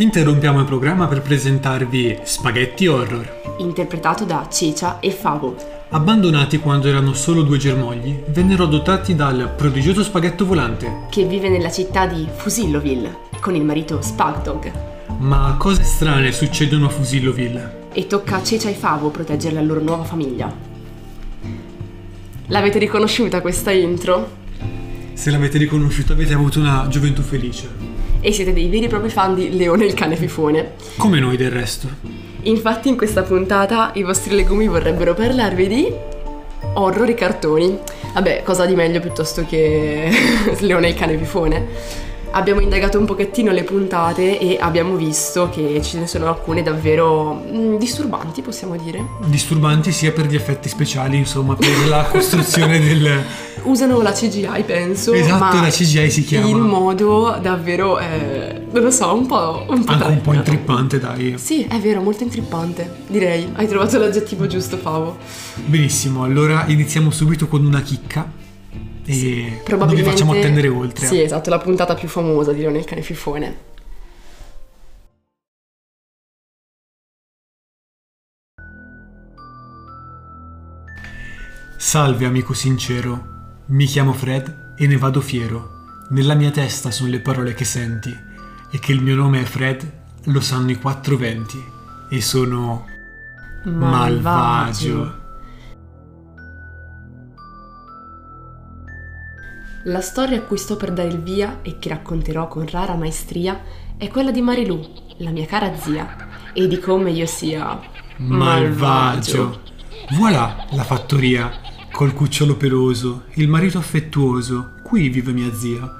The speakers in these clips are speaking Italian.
Interrompiamo il programma per presentarvi Spaghetti Horror. interpretato da Cecia e Favo. Abbandonati quando erano solo due germogli, vennero adottati dal prodigioso spaghetto volante. che vive nella città di Fusilloville con il marito Spagdog Ma cose strane succedono a Fusilloville. e tocca a Cecia e Favo proteggere la loro nuova famiglia. L'avete riconosciuta questa intro? Se l'avete riconosciuto avete avuto una gioventù felice. E siete dei veri e propri fan di Leone il cane fifone. Come noi del resto. Infatti in questa puntata i vostri legumi vorrebbero parlarvi di horror e cartoni. Vabbè, cosa di meglio piuttosto che Leone il cane fifone. Abbiamo indagato un pochettino le puntate e abbiamo visto che ce ne sono alcune davvero mm, disturbanti, possiamo dire. Disturbanti sia per gli effetti speciali, insomma, per la costruzione del... Usano la CGI, penso. Esatto, la CGI si chiama. In modo davvero, eh, non lo so, un po'. Un po' Anche un po' intrippante, dai. Sì, è vero, molto intrippante. Direi. Hai trovato l'aggettivo giusto, Favo. Benissimo, allora iniziamo subito con una chicca. E non vi facciamo attendere oltre. Sì, esatto, la puntata più famosa di Leone il cane fifone. Salve amico sincero, mi chiamo Fred e ne vado fiero. Nella mia testa sono le parole che senti e che il mio nome è Fred lo sanno i quattro venti e sono malvagio. La storia a cui sto per dare il via e che racconterò con rara maestria è quella di Marilu, la mia cara zia, e di come io sia Malvagio. Voilà la fattoria, col cucciolo peloso, il marito affettuoso, qui vive mia zia.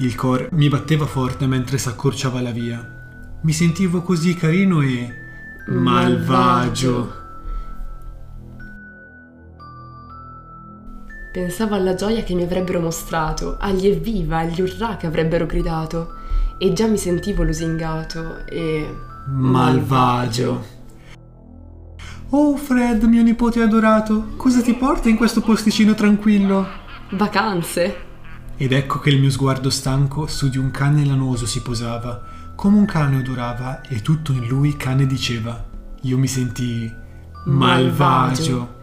Il cor mi batteva forte mentre s'accorciava la via. Mi sentivo così carino e malvagio. Pensavo alla gioia che mi avrebbero mostrato, agli evviva, agli urrà che avrebbero gridato, e già mi sentivo lusingato e... Malvagio. Oh Fred, mio nipote adorato, cosa ti porta in questo posticino tranquillo? Vacanze? Ed ecco che il mio sguardo stanco su di un cane lanoso si posava, come un cane odorava e tutto in lui cane diceva. Io mi sentii malvagio.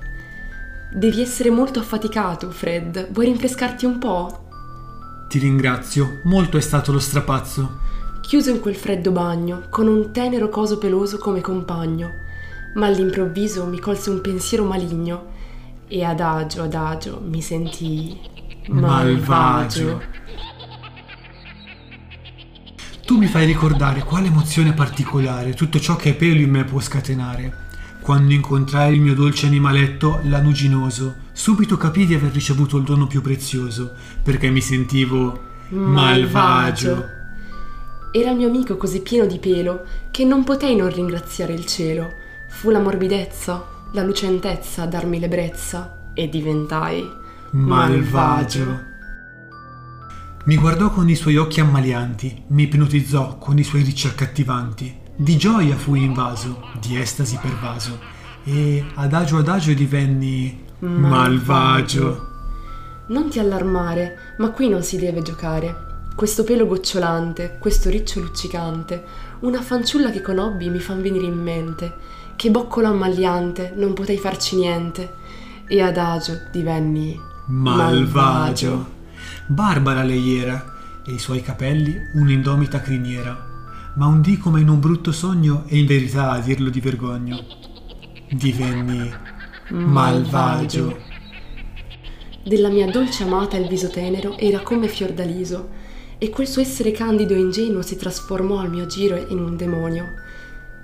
Devi essere molto affaticato, Fred. Vuoi rinfrescarti un po'? Ti ringrazio, molto è stato lo strapazzo. Chiuso in quel freddo bagno, con un tenero coso peloso come compagno, ma all'improvviso mi colse un pensiero maligno e adagio adagio mi sentii Malvagio. Tu mi fai ricordare quale emozione particolare tutto ciò che è pelo in me può scatenare. Quando incontrai il mio dolce animaletto, lanuginoso, subito capii di aver ricevuto il dono più prezioso, perché mi sentivo malvagio. Era il mio amico così pieno di pelo che non potei non ringraziare il cielo. Fu la morbidezza, la lucentezza a darmi l'ebbrezza e diventai Malvagio. Mi guardò con i suoi occhi ammalianti, mi ipnotizzò con i suoi ricci accattivanti. Di gioia fui invaso, di estasi pervaso, e adagio adagio divenni malvagio. Non ti allarmare, ma qui non si deve giocare. Questo pelo gocciolante, questo riccio luccicante, una fanciulla che conobbi mi fan venire in mente. Che boccolo ammagliante, non potei farci niente. E adagio divenni Malvagio. Barbara lei era, e i suoi capelli un'indomita criniera. Ma un dì come in un brutto sogno, e in verità a dirlo di vergogno, divenni malvagio. Della mia dolce amata il viso tenero era come fiordaliso, e quel suo essere candido e ingenuo si trasformò al mio giro in un demonio.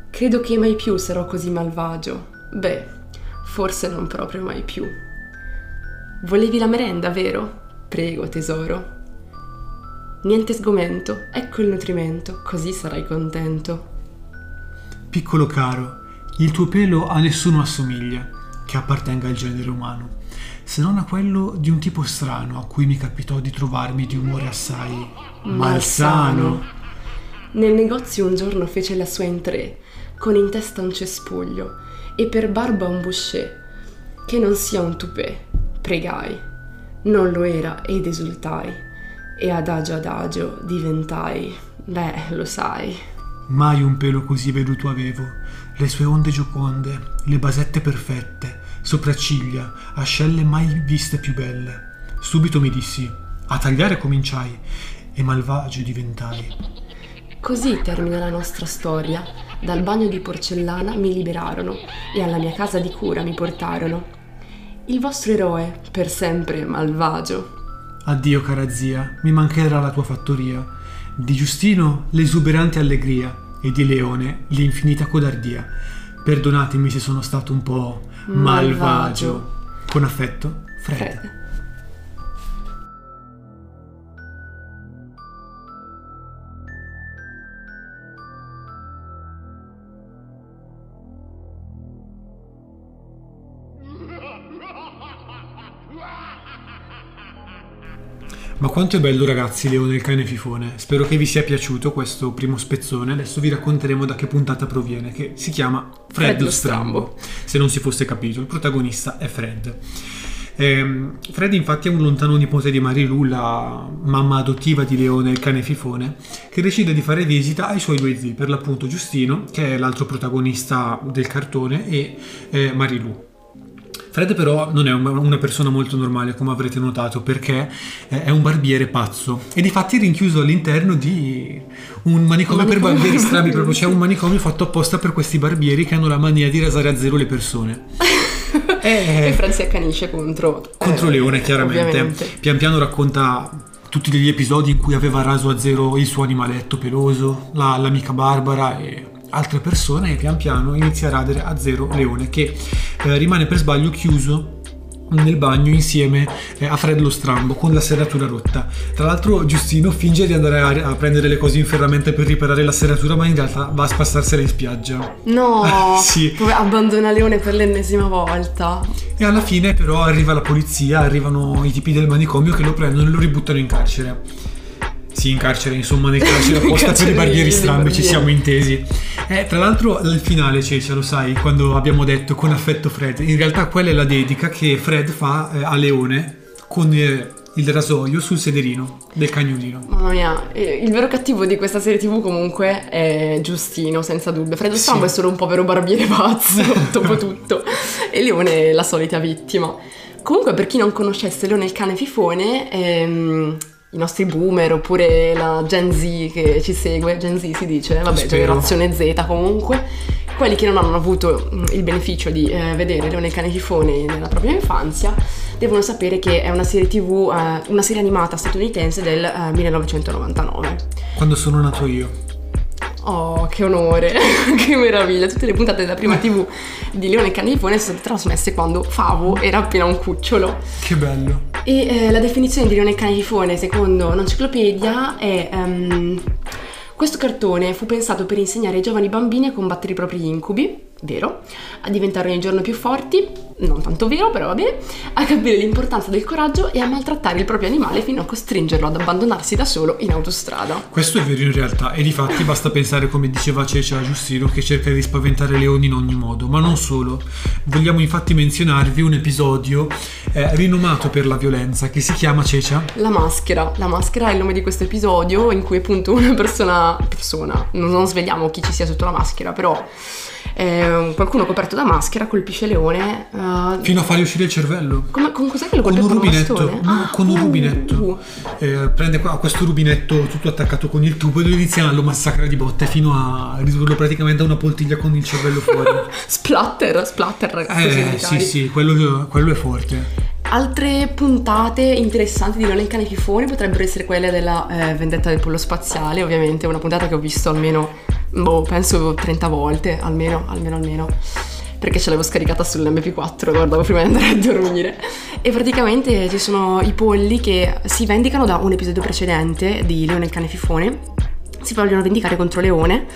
Credo che mai più sarò così malvagio. Beh, forse non proprio mai più. Volevi la merenda, vero? Prego, tesoro. Niente sgomento, ecco il nutrimento, così sarai contento. Piccolo caro, il tuo pelo a nessuno assomiglia che appartenga al genere umano, se non a quello di un tipo strano a cui mi capitò di trovarmi di umore assai malsano. Nel negozio un giorno fece la sua entrée, con in testa un cespuglio e per barba un boucher, che non sia un toupet, pregai. Non lo era ed esultai, e adagio adagio diventai Beh, lo sai. Mai un pelo così veluto avevo, le sue onde gioconde, le basette perfette, sopracciglia, ascelle mai viste più belle. Subito mi dissi, a tagliare cominciai e malvagio diventai. Così termina la nostra storia. Dal bagno di porcellana mi liberarono e alla mia casa di cura mi portarono. Il vostro eroe, per sempre malvagio. Addio cara zia, mi mancherà la tua fattoria. Di Giustino l'esuberante allegria e di Leone l'infinita codardia. Perdonatemi se sono stato un po' malvagio. Malvagio. Con affetto, Fred. Fred. Ma quanto è bello ragazzi Leone il cane fifone. Spero che vi sia piaciuto questo primo spezzone. Adesso vi racconteremo da che puntata proviene, che si chiama Fred, Fred lo Strambo. Se non si fosse capito, il protagonista è Fred. Ehm, Fred infatti è un lontano nipote di Marilu, la mamma adottiva di Leone il cane fifone, che decide di fare visita ai suoi due zii, per l'appunto Giustino, che è l'altro protagonista del cartone, e eh, Marilu. Fred però non è un- una persona molto normale, come avrete notato, perché è un barbiere pazzo e di fatti è rinchiuso all'interno di un manicomio per Manicomio. barbieri strambi, proprio c'è un manicomio fatto apposta per questi barbieri che hanno la mania di rasare a zero le persone. E E Fred si accanisce contro... contro eh, Leone, chiaramente. Ovviamente. Pian piano racconta tutti degli episodi in cui aveva raso a zero il suo animaletto peloso, la- l'amica Barbara e altre persone e pian piano inizia a radere a zero Leone che eh, rimane per sbaglio chiuso nel bagno insieme eh, a Fred lo strambo con la serratura rotta. Tra l'altro Giustino finge di andare a, prendere le cose in ferramenta per riparare la serratura ma in realtà va a spassarsela in spiaggia. No, Sì. abbandona Leone per l'ennesima volta. E alla fine però arriva la polizia, arrivano i tipi del manicomio che lo prendono e lo ributtano in carcere. Sì, in carcere, insomma, nel carcere apposta per i barbieri strambi, ci siamo intesi. Eh, tra l'altro, al finale, Ceccia, lo sai, quando abbiamo detto con affetto Fred, in realtà quella è la dedica che Fred fa eh, a Leone con eh, il rasoio sul sederino del cagnolino. Mamma mia, eh, il vero cattivo di questa serie tv comunque è Giustino, senza dubbio. Fredo Sì. Strambo è solo un povero barbiere pazzo, dopo tutto. E Leone è la solita vittima. Comunque, per chi non conoscesse Leone il cane fifone, ehm, i nostri boomer oppure la Gen Z che ci segue, Gen Z si dice, vabbè, Spero. generazione Z comunque, quelli che non hanno avuto mm, il beneficio di eh, vedere Leone il cane fifone nella propria infanzia, devono sapere che è una serie tv, eh, una serie animata statunitense del eh, 1999. Quando sono nato io. Oh, che onore, che meraviglia! Tutte le puntate della prima tv di Leone il cane fifone sono state trasmesse quando Favo era appena un cucciolo. Che bello. E eh, la definizione di Leone cane fifone, secondo un'enciclopedia, è ehm, questo cartone fu pensato per insegnare ai giovani bambini a combattere i propri incubi, vero, a diventare ogni giorno più forti, non tanto vero, però va bene, a capire l'importanza del coraggio e a maltrattare il proprio animale fino a costringerlo ad abbandonarsi da solo in autostrada. Questo è vero in realtà e di fatti basta pensare come diceva Ceccia Giustino che cerca di spaventare Leoni in ogni modo, ma non solo. Vogliamo infatti menzionarvi un episodio eh, rinomato per la violenza che si chiama Ceccia. La maschera, la maschera è il nome di questo episodio in cui appunto una persona, persona, non, non svegliamo chi ci sia sotto la maschera, però eh, qualcuno coperto da maschera colpisce Leone. eh, Fino a fargli uscire il cervello. come- con cos'è che lo Con colpisce un con un rubinetto, bastone? no, Ah, con un uh, rubinetto. uh. Eh, prende qua- questo rubinetto tutto attaccato con il tubo e lo inizia lo massacra di botte fino a ridurlo praticamente a una poltiglia con il cervello fuori. Splatter, splatter ragazzi. eh sì sì, quello, quello è forte. Altre puntate interessanti di Non il cane fifone potrebbero essere quelle della eh, vendetta del pollo spaziale, ovviamente una puntata che ho visto almeno, boh, penso 30 volte, almeno, almeno, almeno, perché ce l'avevo scaricata sull'MP4, guardavo prima di andare a dormire. E praticamente ci sono i polli che si vendicano da un episodio precedente di Leone il cane fifone, si vogliono vendicare contro Leone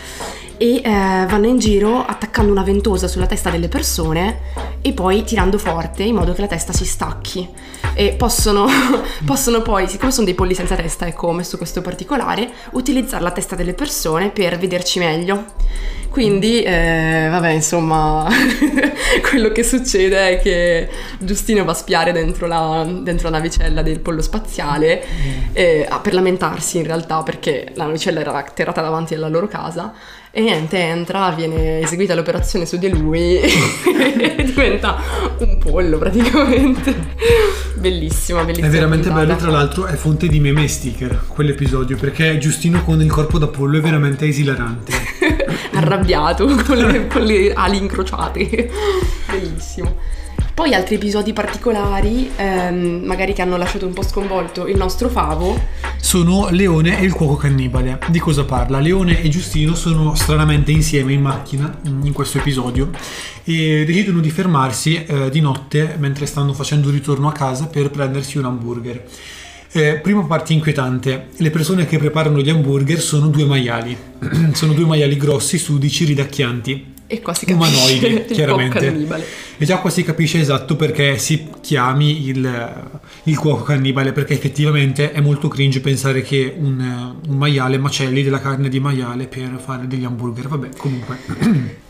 e eh, vanno in giro attaccando una ventosa sulla testa delle persone e poi tirando forte in modo che la testa si stacchi. e possono, possono poi, siccome sono dei polli senza testa, ecco, ho messo questo particolare, utilizzare la testa delle persone per vederci meglio. Quindi, eh, vabbè, insomma, quello che succede è che Giustino va a spiare dentro la, dentro la navicella del pollo spaziale eh, per lamentarsi in realtà perché la navicella era atterrata davanti alla loro casa e niente, entra, viene eseguita l'operazione su di lui e diventa un pollo praticamente. Bellissima, bellissima. È veramente puntata. bello, tra l'altro è fonte di meme e sticker quell'episodio, perché Giustino con il corpo da pollo è veramente esilarante. Arrabbiato con le, con le ali incrociate. Bellissimo. Poi altri episodi particolari, ehm, magari che hanno lasciato un po' sconvolto il nostro Favo. Sono Leone e il cuoco cannibale. Di cosa parla? Leone e Giustino sono stranamente insieme in macchina mm, in questo episodio e decidono di fermarsi eh, di notte mentre stanno facendo ritorno a casa per prendersi un hamburger. Eh, prima parte inquietante, le persone che preparano gli hamburger sono due maiali, sono due maiali grossi, sudici, ridacchianti, E qua si capisce umanoidi, il chiaramente. cuoco cannibale. E già qua si capisce esatto perché si chiami il, il cuoco cannibale, perché effettivamente è molto cringe pensare che un, un maiale macelli della carne di maiale per fare degli hamburger. Vabbè, comunque.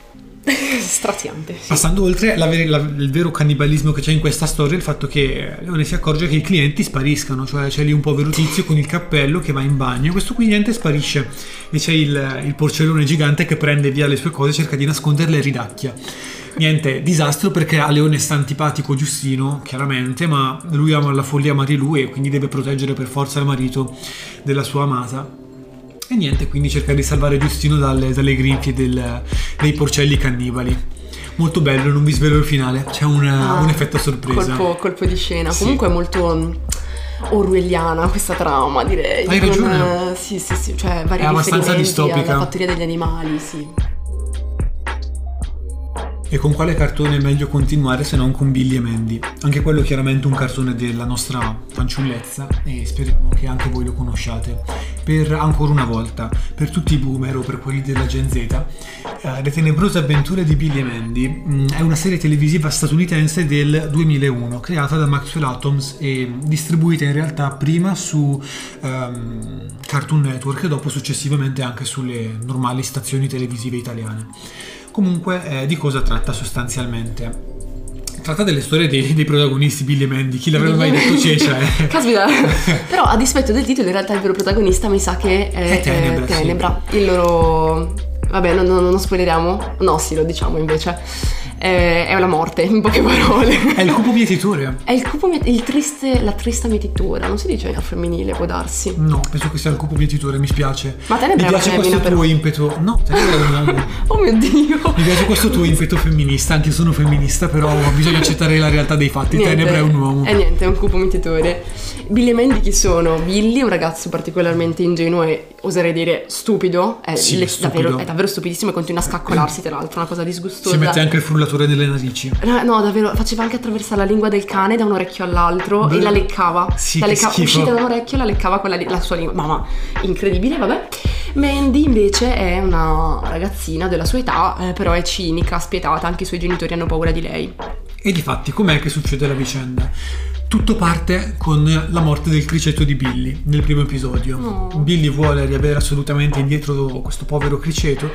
Straziante. sì. Passando oltre, la la- il vero cannibalismo che c'è in questa storia è il fatto che Leone si accorge che i clienti spariscano, cioè c'è lì un povero tizio con il cappello che va in bagno, questo qui niente sparisce e c'è il, il porcellone gigante che prende via le sue cose, cerca di nasconderle e ridacchia. Niente, disastro perché a Leone sta antipatico Giustino, chiaramente, ma lui ama la follia Marilu e quindi deve proteggere per forza il marito della sua amata. E niente, quindi cerca di salvare Giustino dalle, dalle grinfie del- dei porcelli cannibali. Molto bello, non vi svelo il finale, c'è un, Ah, un effetto sorpresa. Colpo, colpo di scena. Sì. Comunque è molto mm, orwelliana questa trama, direi. Hai Con, ragione. eh, sì, sì, sì, cioè vari È abbastanza distopica. alla fattoria degli animali, sì. E con quale cartone è meglio continuare se non con Billy e Mandy? Anche quello è chiaramente un cartone della nostra fanciullezza e speriamo che anche voi lo conosciate. Per ancora una volta, per tutti i boomer o per quelli della Gen Z, eh, Le tenebrose avventure di Billy e Mandy mh, è una serie televisiva statunitense del 2001 creata da Maxwell Atoms e distribuita in realtà prima su ehm, Cartoon Network e dopo successivamente anche sulle normali stazioni televisive italiane. Comunque, eh, di cosa tratta sostanzialmente? Tratta delle storie dei, dei protagonisti Billy e Mandy. Chi l'avrebbe mai detto Cecia? Eh? Caspita, però a dispetto del titolo in realtà il vero protagonista mi sa che è, È Tenebra, eh, sì. Tenebra. Il loro... Vabbè, non, non, non spoileriamo? No, sì, lo diciamo invece. Eh, è la morte, in poche parole. È il cupo mietitore. È il cupo, il triste, la trista mietitura, non si dice al femminile, può darsi. No, penso che sia il cupo mietitore, mi spiace. Ma Tenebra Mi è una piace questo però. tuo impeto. No, è un uomo. Oh mio Dio! Mi piace questo tuo impeto femminista, anche io sono femminista, però bisogna accettare la realtà dei fatti. Niente, Tenebra è un uomo. E niente, è un cupo mietitore. Billy e Mandy chi sono? Billy è un ragazzo particolarmente ingenuo e oserei dire stupido. È, Sì, le- stupido. davvero, è davvero stupidissimo e continua a scaccolarsi, tra l'altro, una cosa disgustosa. Si mette anche il frullatore nelle narici. No, no, davvero, faceva anche attraversare la lingua del cane da un orecchio all'altro Beh, e la leccava. sì, la leccava, uscita da un orecchio la leccava con la, la sua lingua. Mamma, incredibile, vabbè. Mandy invece è una ragazzina della sua età, eh, però è cinica, spietata, anche i suoi genitori hanno paura di lei. E di fatti, com'è che succede la vicenda? Tutto parte con la morte del criceto di Billy nel primo episodio. No. Billy vuole riavere assolutamente indietro questo povero criceto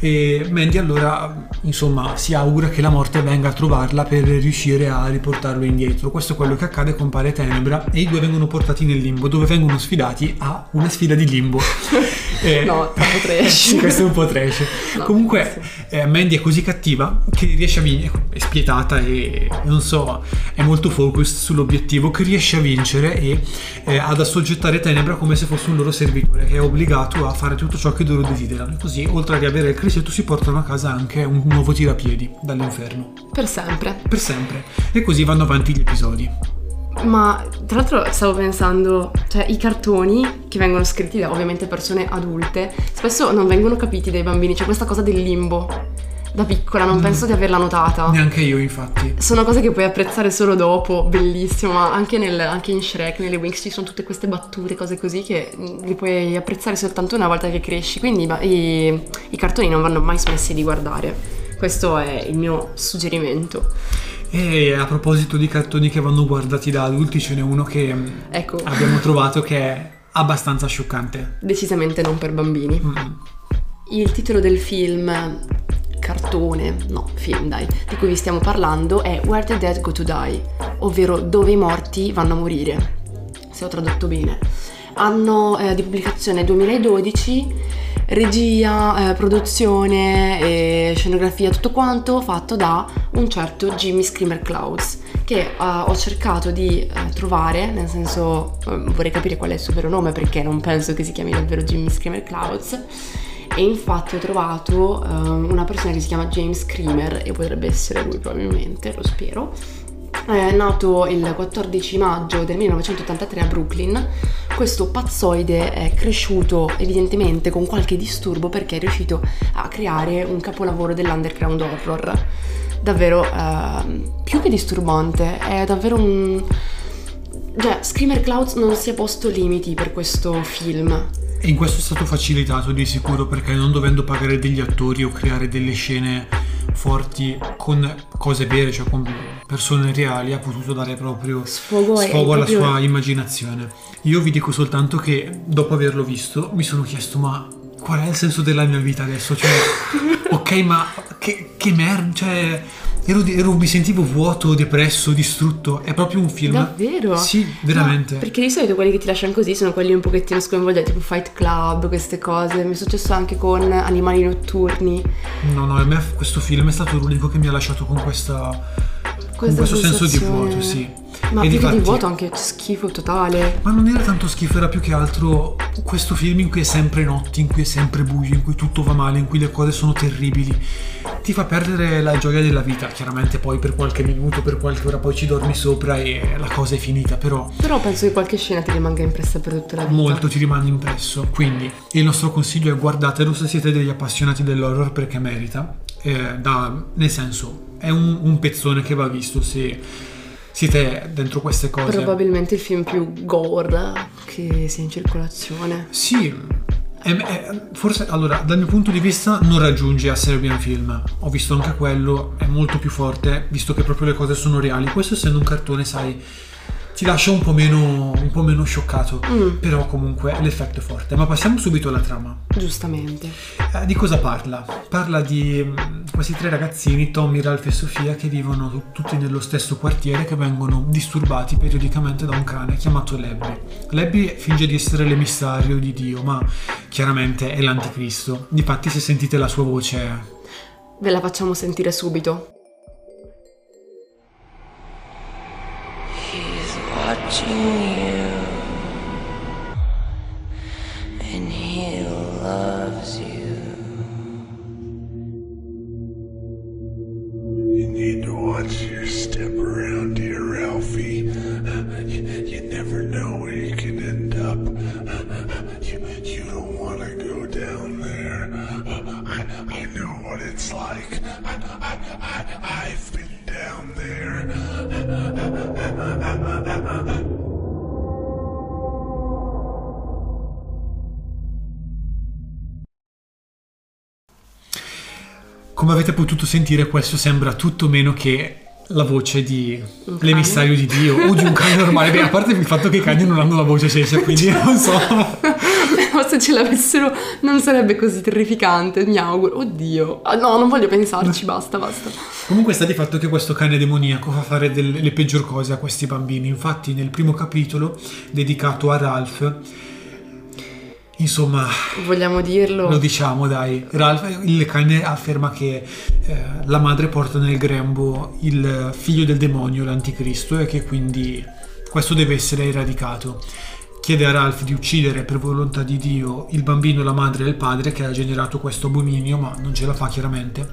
e Mandy allora, insomma, si augura che la morte venga a trovarla per riuscire a riportarlo indietro. Questo è quello che accade con Pare Tenebra e i due vengono portati nel limbo dove vengono sfidati a una sfida di limbo. Eh, No, troppo trash. questo è un po' trash. No, Comunque, eh, Mandy è così cattiva che riesce a vincere, è spietata e non so, è molto focused sull'obiettivo, che riesce a vincere e eh, ad assoggettare Tenebra come se fosse un loro servitore che è obbligato a fare tutto ciò che loro desiderano. Così, oltre a riavere il criceto, si portano a casa anche un nuovo tirapiedi dall'inferno. Per sempre. Per sempre. E così vanno avanti gli episodi. Ma tra l'altro stavo pensando, cioè i cartoni che vengono scritti da ovviamente persone adulte spesso non vengono capiti dai bambini, c'è questa cosa del limbo. Da piccola non Mm. penso di averla notata. Neanche io, infatti. Sono cose che puoi apprezzare solo dopo, bellissimo, ma anche, nel- anche in Shrek, nelle Wings ci sono tutte queste battute, cose così che mm, li puoi apprezzare soltanto una volta che cresci, quindi i, i cartoni non vanno mai smessi di guardare. Questo è il mio suggerimento. E a proposito di cartoni che vanno guardati da adulti, ce n'è uno che Ecco, abbiamo trovato che è abbastanza scioccante. decisamente non per bambini. Mm. Il titolo del film cartone, no, film dai, di cui vi stiamo parlando è Where the Dead Go to Die, ovvero Dove i morti vanno a morire, se ho tradotto bene. Anno eh, di pubblicazione 2012, regia, eh, produzione, e scenografia, tutto quanto fatto da un certo Jimmy Screamer Clouds, che eh, ho cercato di eh, trovare, nel senso eh, vorrei capire qual è il suo vero nome perché non penso che si chiami davvero Jimmy Screamer Clouds e infatti ho trovato ehm, una persona che si chiama James Screamer e potrebbe essere lui probabilmente, lo spero. È nato il 14 maggio del 1983 a Brooklyn. Questo pazzoide è cresciuto evidentemente con qualche disturbo perché è riuscito a creare un capolavoro dell'underground horror. Davvero ehm, più che disturbante, è davvero un... Cioè, Screamer Clouds non si è posto limiti per questo film. E in questo è stato facilitato di sicuro perché non dovendo pagare degli attori o creare delle scene forti con cose vere, cioè con persone reali, ha potuto dare proprio Sfogo, sfogo alla proprio- sua immaginazione. Io vi dico soltanto che dopo averlo visto mi sono chiesto ma qual è il senso della mia vita adesso? Cioè, ok, ma che, che merda, cioè... Ero, ero- mi sentivo vuoto, depresso, distrutto. È proprio un film. Davvero? Sì, veramente. No, perché di solito quelli che ti lasciano così sono quelli un pochettino sconvolgenti, tipo Fight Club, queste cose. Mi è successo anche con Animali Notturni. No, no, a me questo film è stato l'unico che mi ha lasciato con questa. con Questa questo senso di vuoto, sì. Ma E che di difatti- vuoto anche schifo totale. Ma non era tanto schifo, era più che altro questo film in cui è sempre notte, in cui è sempre buio, in cui tutto va male, in cui le cose sono terribili. Ti fa perdere la gioia della vita. Chiaramente poi per qualche minuto, per qualche ora poi ci dormi sopra e la cosa è finita, però Però penso che qualche scena ti rimanga impressa per tutta la vita. molto ti rimane impresso. Quindi il nostro consiglio è guardatelo se siete degli appassionati dell'horror perché merita. Eh, da- nel senso, è un, un pezzone che va visto se siete dentro queste cose. Probabilmente il film più gore che sia in circolazione. Sì, è- è- forse allora dal mio punto di vista non raggiunge a Serbian Film. Ho visto anche quello, è molto più forte, visto che proprio le cose sono reali. Questo essendo un cartone, sai, ti lascia un po' meno, un po' meno scioccato, Mm. però comunque l'effetto è forte. Ma passiamo subito alla trama. Giustamente. Eh, di cosa parla? Parla di mm, questi tre ragazzini, Tommy, Ralph e Sofia, che vivono tu- tutti nello stesso quartiere, che vengono disturbati periodicamente da un cane chiamato Lebby. Lebby finge di essere l'emissario di Dio, ma chiaramente è l'anticristo. Difatti, se sentite la sua voce, Ve la facciamo sentire subito. Watching you, and he loves you. You need to watch your step around here, Ralphie. You, you never know where you can end up. You, you don't want to go down there. I, I know what it's like. I, I, I, I've been down there. Come avete potuto sentire, questo sembra tutto meno che la voce di Un cane. l'emissario di Dio o di un cane normale. Beh, a parte il fatto che i cani non hanno la voce stessa, quindi non so. Però se ce l'avessero non sarebbe così terrificante, mi auguro. Oddio. Ah, no, non voglio pensarci, basta, basta. Comunque sta di fatto che questo cane demoniaco fa fare delle, le peggior cose a questi bambini. Infatti nel primo capitolo dedicato a Ralph, insomma, Vogliamo dirlo? lo diciamo dai, Ralph, il cane afferma che eh, la madre porta nel grembo il figlio del demonio, l'anticristo, e che quindi questo deve essere eradicato. Chiede a Ralph di uccidere per volontà di Dio il bambino, la madre e il padre che ha generato questo abominio, ma non ce la fa chiaramente.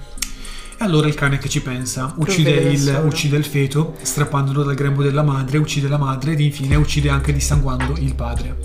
Allora il cane che ci pensa uccide il, uccide il feto, strappandolo dal grembo della madre, uccide la madre ed infine uccide anche dissanguando il padre.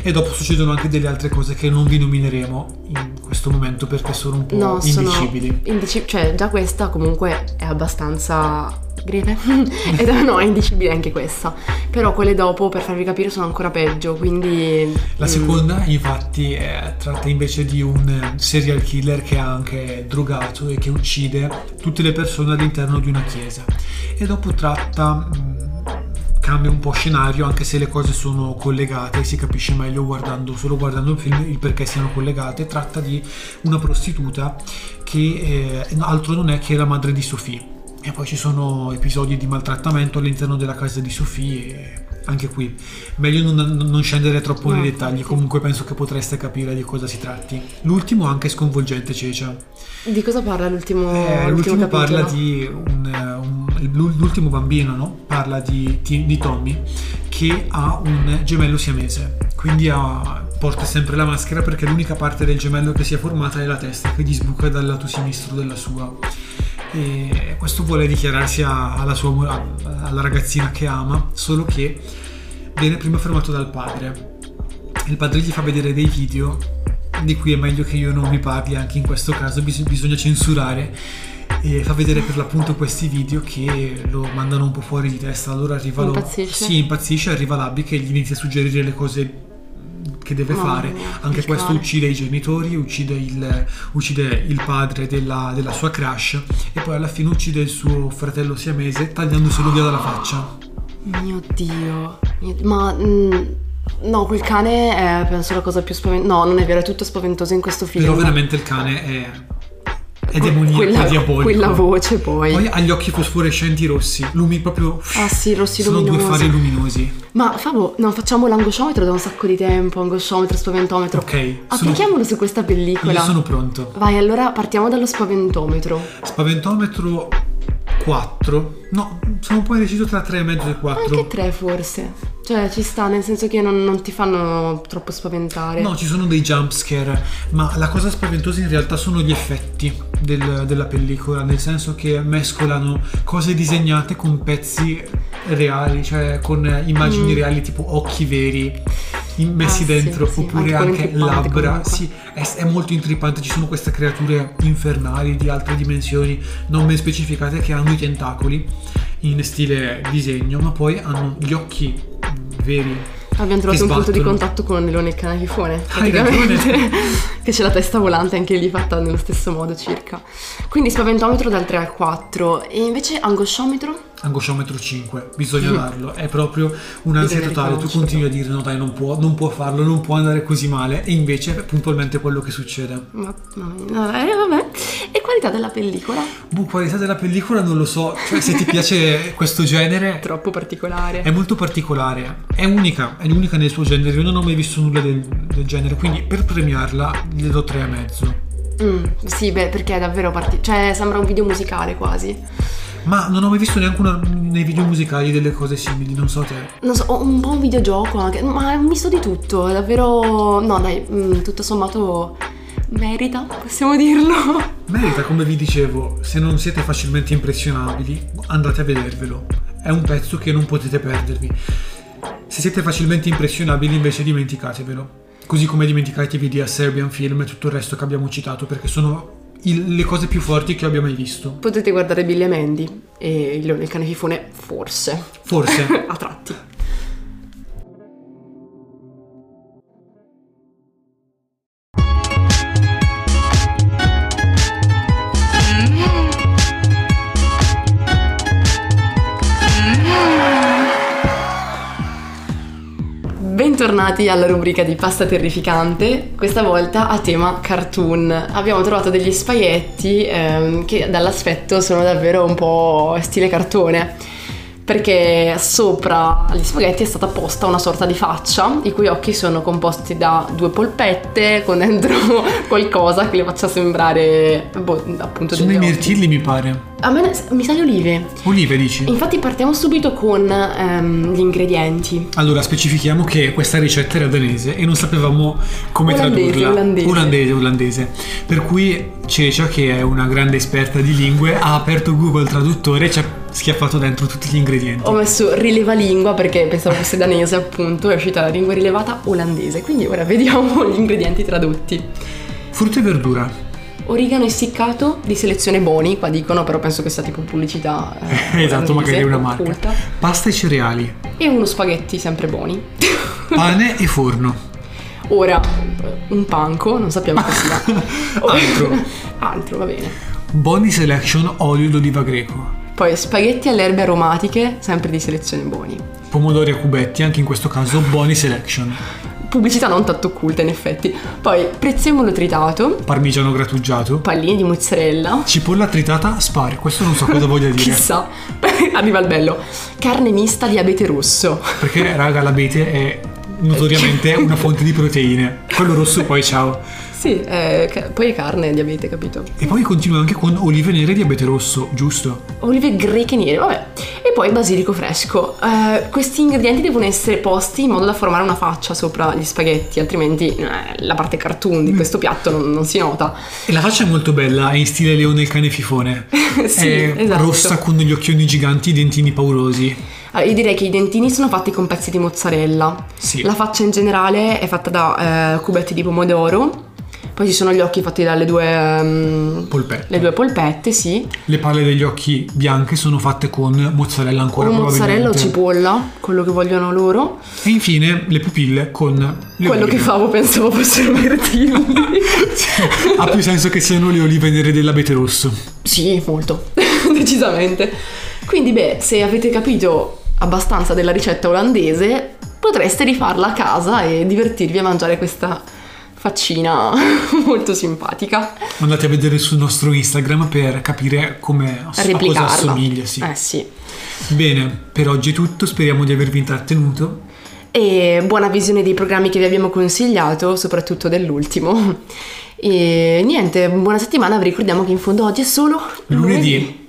E dopo succedono anche delle altre cose che non vi nomineremo in questo momento perché sono un po' No, sono indicibili. indici- cioè già questa comunque è abbastanza greve. Ed no, è indicibile anche questa. Però quelle dopo, per farvi capire, sono ancora peggio, quindi... La mm, seconda, infatti, è, tratta invece di un serial killer che è anche drogato e che uccide tutte le persone all'interno di una chiesa. e dopo tratta mh, cambia un po' scenario anche se le cose sono collegate si capisce meglio guardando solo guardando il film il perché siano collegate tratta di una prostituta che eh, altro non è che la madre di Sophie e poi ci sono episodi di maltrattamento all'interno della casa di Sophie e anche qui meglio non, non scendere troppo nei dettagli comunque penso che potreste capire di cosa si tratti l'ultimo anche sconvolgente Cecia Di cosa parla l'ultimo, eh, l'ultimo l'ultimo parla di un, un- l'ul- l'ultimo bambino, no? Parla di, di Tommy che ha un gemello siamese. Quindi ha- porta sempre la maschera perché l'unica parte del gemello che si è formata è la testa che gli sbuca dal lato sinistro della sua. E questo vuole dichiararsi alla, sua, alla ragazzina che ama, solo che viene prima fermato dal padre. Il padre gli fa vedere dei video di cui è meglio che io non vi parli anche in questo caso, bis- bisogna censurare e fa vedere per l'appunto questi video che lo mandano un po' fuori di testa. Allora arriva lo- Impazzisce? Sì, impazzisce, arriva l'Abby che gli inizia a suggerire le cose che deve Mamma fare. Anche questo cane. uccide i genitori, uccide il, uccide il padre della, della sua crush e poi alla fine uccide il suo fratello siamese tagliandoselo via dalla faccia. Mio Dio. Mio- Ma... mm, no, quel cane è penso la cosa più spaventosa. No, non è vero, è tutto spaventoso in questo film. Però veramente il cane è, è Que- demoniaco, quella, è diabolico. quella voce poi. Poi ha gli occhi fosforescenti rossi, lumi proprio... Ah sì, rossi Sono due luminosi. fari luminosi. Ma Fabo, no, facciamo l'angosciometro da un sacco di tempo, angosciometro, spaventometro. Ok, sono- Applichiamolo su questa pellicola. Io sono pronto. Vai, allora partiamo dallo spaventometro. Spaventometro 4. No, sono un po' indeciso tra 3,5 e 4. Anche tre forse. Cioè, ci sta, nel senso che non, non ti fanno troppo spaventare. No, ci sono dei jump scare, ma la cosa spaventosa in realtà sono gli effetti del- della pellicola, nel senso che mescolano cose disegnate con pezzi reali, cioè con immagini Mm. reali tipo occhi veri messi Ah, sì, dentro, sì, oppure anche anche, intrippante labbra. Sì, è, è molto intrippante, ci sono queste creature infernali di altre dimensioni non ben specificate che hanno i tentacoli in stile disegno, ma poi hanno gli occhi veri. Abbiamo trovato un punto di contatto con Ah, hai praticamente. che c'è la testa volante anche lì fatta nello stesso modo circa. Quindi spaventometro dal 3 al 4 e invece angosciometro? angosciometro 5, bisogna darlo, è proprio un'ansia totale, tu continui a dire no dai non può, non può farlo, non può andare così male e invece è puntualmente quello che succede. Ma, ma- eh, vabbè. E qualità della pellicola? Boh, qualità della pellicola non lo so, cioè se ti piace questo genere Troppo particolare. è molto particolare, è unica, è unica nel suo genere, io non ho mai visto nulla del, del genere, quindi per premiarla gli do 3,5. Mm, sì, beh, perché è davvero particolare. Cioè, sembra un video musicale quasi. Ma non ho mai visto neanche una- nei video musicali delle cose simili, non so te. Non so, un po' un videogioco anche, ma è un misto di tutto, è davvero... No, dai, mm, tutto sommato merita, possiamo dirlo. Merita, come vi dicevo, se non siete facilmente impressionabili, andate a vedervelo. È un pezzo che non potete perdervi. Se siete facilmente impressionabili, invece dimenticatevelo. Così come dimenticatevi di A Serbian Film e tutto il resto che abbiamo citato, perché sono il- le cose più forti che abbia mai visto. Potete guardare Billy e Mandy e il leone il cane fifone, forse. Forse. a tratti. Bentornati alla rubrica di Pasta Terrificante, questa volta a tema cartoon. Abbiamo trovato degli spaghetti ehm, che dall'aspetto sono davvero un po' stile cartone. Perché sopra gli spaghetti è stata posta una sorta di faccia, i cui occhi sono composti da due polpette con dentro qualcosa che le faccia sembrare boh, appunto Sono degli i occhi. mirtilli, mi pare. A me mi sa le olive. Olive, dici? Infatti partiamo subito con ehm, gli ingredienti. Allora, specifichiamo che questa ricetta era danese e non sapevamo come Olandese, tradurla. olandese. olandese, olandese. Per cui Cecia, che è una grande esperta di lingue, ha aperto Google Traduttore e ci ha schiaffato dentro tutti gli ingredienti. Ho messo rileva lingua perché pensavo fosse danese appunto, è uscita la lingua rilevata olandese, quindi ora vediamo gli ingredienti tradotti. Frutta e verdura. Origano essiccato di selezione Boni, qua dicono, però penso che sia tipo pubblicità. eh, esatto, magari è una marca. occulta. Pasta e cereali. E uno spaghetti sempre Boni. Pane e forno. Ora, un panco, non sappiamo che sia. Altro. Altro, va bene. Boni Selection olio d'oliva greco. Poi spaghetti alle erbe aromatiche, sempre di selezione buoni. Pomodori a cubetti, anche in questo caso Boni Selection. Pubblicità non tanto occulta in effetti. Poi prezzemolo tritato, Parmigiano grattugiato. palline di mozzarella, Cipolla tritata spari, questo non so cosa voglia dire. chissà, arriva il bello, carne mista di abete rosso. Perché, raga, l'abete è notoriamente una fonte di proteine. Quello rosso poi ciao. Sì, eh, poi è carne di abete, capito? E poi continua anche con olive nere di abete rosso, giusto? Olive greche nere, vabbè. E poi basilico fresco. Eh, questi ingredienti devono essere posti in modo da formare una faccia sopra gli spaghetti, altrimenti eh, la parte cartoon di questo piatto non, non si nota. E la faccia è molto bella, è in stile Leone il cane fifone. Sì, è esatto. rossa con gli occhioni giganti, i dentini paurosi. Allora, io direi che i dentini sono fatti con pezzi di mozzarella. Sì. La faccia in generale è fatta da eh, cubetti di pomodoro. Poi ci sono gli occhi fatti dalle due, ehm, Polpette. le due polpette, sì. Le palle degli occhi bianche sono fatte con mozzarella ancora O mozzarella o cipolla, quello che vogliono loro. E infine le pupille con le quello olive. che favo pensavo fossero verdini. ha più senso che siano le olive nere dell'abete rosso. Sì, molto, decisamente. Quindi, beh, se avete capito abbastanza della ricetta olandese, potreste rifarla a casa e divertirvi a mangiare questa faccina molto simpatica. Andate a vedere sul nostro Instagram per capire come a cosa assomiglia. Sì. Eh sì. Bene, per oggi è tutto, speriamo di avervi intrattenuto. E buona visione dei programmi che vi abbiamo consigliato, soprattutto dell'ultimo. E niente, buona settimana, vi ricordiamo che in fondo oggi è solo Lunedì.